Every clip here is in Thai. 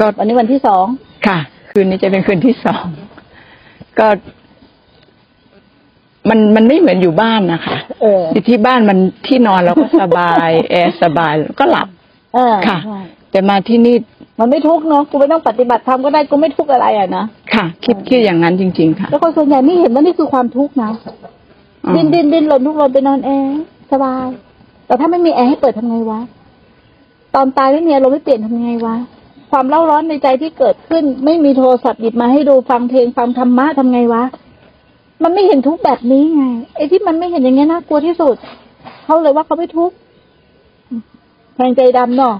ก็วันนี้วันที่สองค่ะ คืนนี้จะเป็นคืนที่สองก็ มันมันไม่เหมือนอยู่บ้านนะคะเอออยู่ที่บ้านมันที่นอนเราก็สบาย แอร์สบายก็หลับเออค่ะ ใช่แต่มาที่นี่มันไม่ทุกข์เนาะกูไม่ต้องปฏิบัติธรรมก็ได้กูไม่ทุกข์อะไรอะนะค่ะ คิดคิดอย่างนั้นจริง ๆ ค่ะแล้วคนส่วนใหญ่ไม่เห็นว่านี่คือความทุกข์นะอืมดินดินดินหล่นทุกหล่นไปนอนแอร์สบาย แต่ถ้าไม่มีแอร์ให้เปิดทำไงวะตอนตายไม่มีอารมณ์ไม่เปลี่ยนทำไงวะ ความเล่าร้อนในใจที่เกิดขึ้น ไม่มีโทรศัพท์หยิบมาให้ดูฟังเพลงฟังธรรมะทำไงวะ มันไม่เห็นทุกข์แบบนี้ไง ไอ้ที่มันไม่เห็นอย่างเงี้ยน่ากลัวที่สุดเขาเลยว่าเขาไม่ทุกข์แทงใจดำเนาะ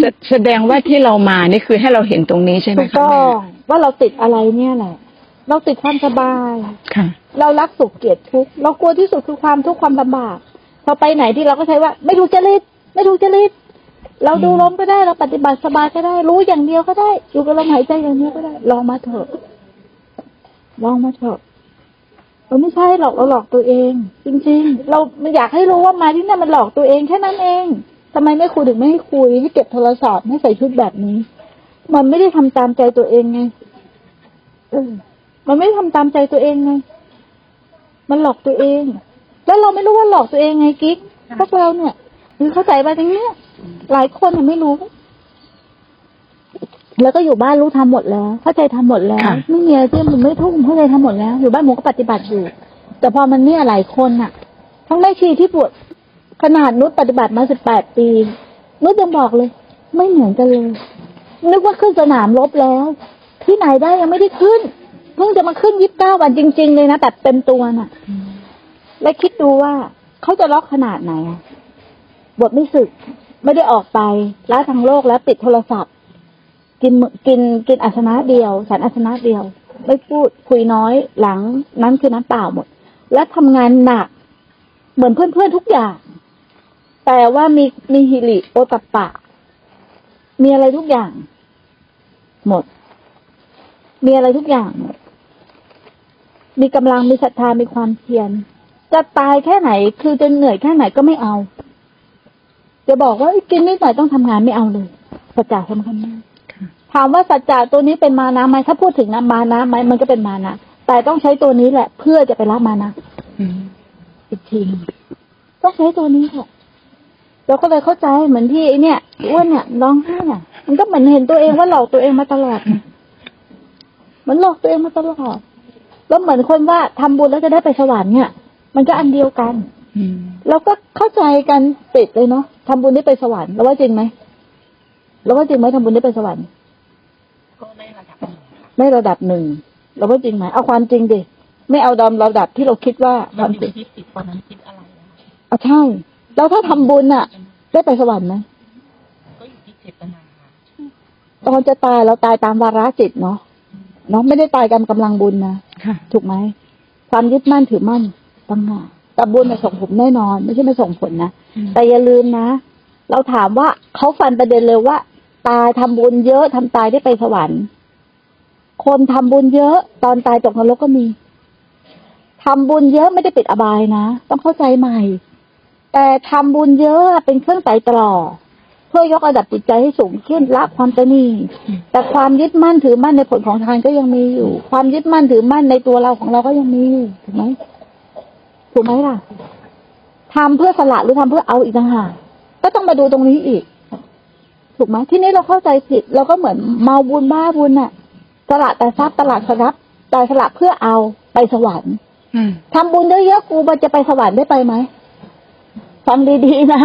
แสแสดงว่าที่เรามานี่คือให้เราเห็นตรงนี้ใช่ไหมถูกคะต้องแม่ว่าเราติดอะไรเนี่ยแหละ เราติดความสบายค่ะ เรารักสุขเกลียดทุกข์เรากลัวที่สุดคือความทุกข์ความลำบากเราไปไหนที่เราก็ใช้ว่า ไม่ถูกจริตไม่ถูกจริต เราดูลมก็ได้เราปฏิบัติสบายก็ได้ รู้อย่างเดียวก็ได้ อยู่กับลมหายใจอย่างเดียวก็ได้ ลองมาเถอะลองมาเถอะเราไม่ใช่หรอกเราหลอกตัวเอง จริง ๆ เราไม่อยากให้รู้ว่ามาที่นี่มันหลอกตัวเองแค่นั้นเองทำไมไม่คุยถึงไม่ให้คุยให้เก็บโทรศัพท์ไม่ใส่ชุดแบบนี้ มันไม่ได้ทำตามใจตัวเองไงเออมันไม่ได้ทำตามใจตัวเองไง มันหลอกตัวเอง แล้วเราไม่รู้ว่าหลอกตัวเองไงกิ๊กพวกเราเนี่ยคือเข้าใจป่ะตรงเนี้ย หลายคนยังไม่รู้ แล้วก็อยู่บ้านรู้ทำหมดแล้วเข้าใจทำหมดแล้วค่ะไม่มีอะไรที่มันไม่ทุกข์เข้าใจทำหมดแล้ว อยู่บ้านหมูก็ปฏิบัติอยู่ แต่พอมันเนี่ยหลายคนน่ะทั้งแม่ชีที่บวชขนาดนุชปฏิบัติมาสิบแปดปีนุชยังบอกเลย ไม่เหมือนกันเลยนึกว่าขึ้นสนามรบแล้ว ที่ไหนได้ยังไม่ได้ขึ้นเพิ่งจะมาขึ้นยิบเก้าวันจริง ๆ เลยนะแบบเต็มตัวน่ะ และคิดดูว่าเขาจะล็อกขนาดไหนอะบทไม่สึก ไม่ได้ออกไปล้าทางโลกแล้วปิดโทรศัพท์ กินมื้อกินกินอาสนะเดียวฉันอาสนะเดียว ไม่พูดคุยน้อยหลังนั้นคือน้ำเปล่าหมด และทำงานหนัก เหมือนเพื่อนๆทุกอย่าง แต่ว่ามีมีฮิริโอตปปะมีอะไรทุกอย่าง หมด มีอะไรทุกอย่างหมดมีกำลังมีศรัทธามีความเพียรจะตายแค่ไหน คือจะเหนื่อยแค่ไหนก็ไม่เอา จะบอกว่าเอ้ยกินนิดหน่อยต้องทำงานไม่เอาเลยสัจจะสำคัญมากค่ะถามว่าสัจจะตัวนี้เป็นมานะไหมถ้าพูดถึงนะมานะไหมมันก็เป็นมานะแต่ต้องใช้ตัวนี้แหละ เพื่อจะไปรับมานะอืมอีกทีหนึ่งต้องใช้ตัวนี้ค่ะเราก็เลยเข้าใจเหมือนที่ไอ้เนี่ยอ้วนเนี่ยร้องไห้อะมันก็เหมือนเห็นตัวเองว่าหลอกตัวเองมาตลอดนะเหมันหลอกตัวเองมาตลอดแล้วเหมือนคนว่าทำบุญแล้วจะได้ไปสวรรค์เนี่ย มันก็อันเดียวกันอืม เราก็เข้าใจกันติดเลยเนาะทำบุญได้ไปสวรรค์แล้วว่าจริงไหมแล้วว่าจริงไหมทำบุญได้ไปสวรรค์ก็ในระดับหนึ่งค่ะไม่ระดับหนึ่งแล้วว่าจริงไหมเอาความจริงดิไม่เอาดอมระดับที่เราคิดว่าเราทำอสิยู่ที่ติดตอนนั้นคิดอะไรนะคะอะใช่แล้วถ้าทำบุญอะได้ไปสวรรค์ไหมก็อยู่ที่เจตนาค่ะตอนจะตายเราตายตามวาระจิตเนาะเนาะไม่ได้ตายกันกำลังบุญนะค่ะถูกไหมความยึดมั่นถือมั่นตั้งหาก แต่บุญมาส่งผลแน่นอน ไม่ใช่ไม่ส่งผลนะอืมแต่อย่าลืมนะ เราถามว่าเขาฟันประเด็นเลยว่า ตายทำบุญเยอะทำตายได้ไปสวรรค์คนทำบุญเยอะ ตอนตายตกนรกก็มีทำบุญเยอะไม่ได้ปิดอบายนะ ต้องเข้าใจใหม่ แต่ทำบุญเยอะเป็นเครื่องไต่ตรอเพื่อยกระดับจิตใจให้สูงขึ้นละความตนีแต่ความยึดมั่นถือมั่นในผลของทานก็ยังมีอยู่ ความยึดมั่นถือมั่นในตัวเราของเราก็ยังมีอยู่ถูกไหม ถูกไหมล่ะทำเพื่อสละหรือทำเพื่อเอาอีกต่างหากก็ต้องมาดูตรงนี้อีก ถูกไหมที่นี้เราเข้าใจผิด เราก็เหมือนเมาบุญบ้าบุญน่ะ สละแต่ทรัพย์ตลาดสลับแต่สละเพื่อเอาไปสวรรค์อืมทำบุญเยอะๆกูมันจะไปสวรรค์ได้ไปไหมฟังดีๆนะ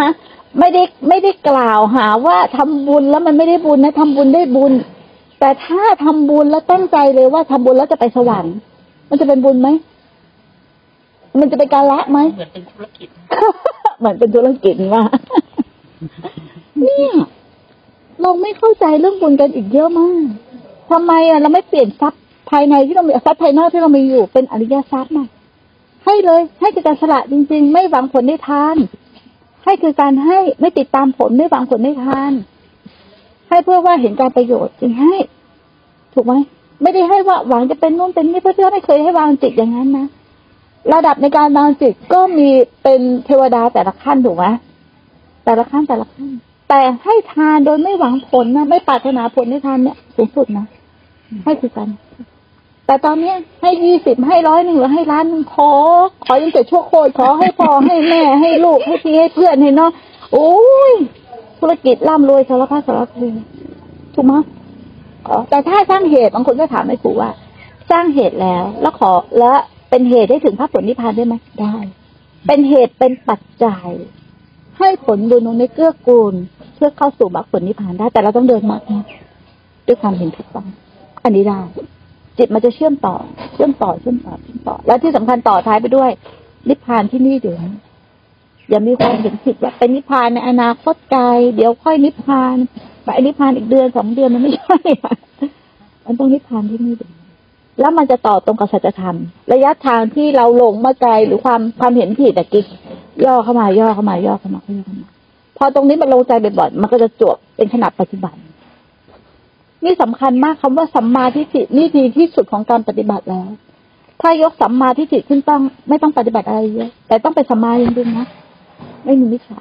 ไม่ได้ไม่ได้กล่าวหาว่าทำบุญแล้วมันไม่ได้บุญนะทำบุญได้บุญ แต่ถ้าทำบุญแล้วตั้งใจเลยว่าทำบุญแล้วจะไปสวรรค์ มันจะเป็นบุญไหม มันจะเป็นการละไหม เหมือนเป็นธุรกิจนะเหมือนเป็นธุรกิจว่าเนี่ยเราไม่เข้าใจเรื่องบุญกันอีกเยอะมากทำไมอะเราไม่เปลี่ยนทรัพย์ภายในที่เรามีทรัพย์ภายนอกที่เรามีอยู่เป็นอริยทรัพย์มาให้เลย ให้คือการสละจริง ๆ ไม่หวังผลได้ทาน ให้คือการให้ไม่ติดตามผลไม่หวังผลได้ทาน ให้เพื่อว่าเห็นการประโยชน์จึงให้ ถูกไหมไม่ได้ให้ว่าหวังจะเป็นนู่นเป็นนี่เพื่อนๆไม่เคยให้วางจิตอย่างนั้นนะ ระดับในการวางจิตก็มีเป็นเทวดาแต่ละขั้นถูกไหมแต่ละขั้นแต่ละขั้น แต่ให้ทานโดยไม่หวังผลนะไม่ปรารถนาผลในทานเนี่ยสูงสุดนะให้คือกัน แต่ตอนเนี้ยให้ยี่สิบให้ร้อยหนึ่งหรือให้ล้านนึงขอ ขอยังแต่ชั่วโคตรขอให้พ่อให้แม่ให้ลูกให้พี่ให้เพื่อนให้น้องโอ้ยธุรกิจร่ำรวยสารพัดสารเพถูกไหมอ๋อแต่ถ้าสร้างเหตุบางคนก็ถามไม่ถูกว่า สร้างเหตุแล้วแล้วขอแล้ว เป็นเหตุให้ถึงพระผลนิพพานได้ไหมได้ เป็นเหตุเป็นปัจจัย ให้ผลบุญตรงนี้เกื้อกูล เพื่อเข้าสู่มรรคผลนิพพานได้ แต่เราต้องเดินมรรคนะด้วยความเห็นถูกต้องอันนี้ได้จิตมันจะเชื่อมต่อ เชื่อมต่อเชื่อมต่อเชื่อมต่อ แล้วที่สำคัญต่อท้ายไปด้วย นิพพานที่นี่เดี๋ยวอย่ามีความเห็นผิดว่าเป็นนิพพานในอนาคตไกลเดี๋ยวค่อยนิพพานไปนิพพานอีกเดือนสองเดือนมันไม่ใช่อะมันต้องนิพพานที่นี่เดี๋ยว แล้วมันจะต่อตรงกับสัจธรรม ระยะทางที่เราหลงมาไกลหรือความความเห็นผิดแต่กิ๊กย่อเข้ามาย่อเข้ามาย่อเข้ามาย่อเข้ามาพอตรงนี้มันลงใจบ่อยๆมันก็จะจวบเป็นขนาดปัจจุบัน นี่สำคัญมากคำว่าสัมมาทิฏฐินี่ดีที่สุดของการปฏิบัติแล้ว ถ้ายกสัมมาทิฏฐิขึ้นต้องไม่ต้องปฏิบัติอะไรเยอะแต่ต้องเป็นสัมมาจริงๆนะไม่มีมิจฉา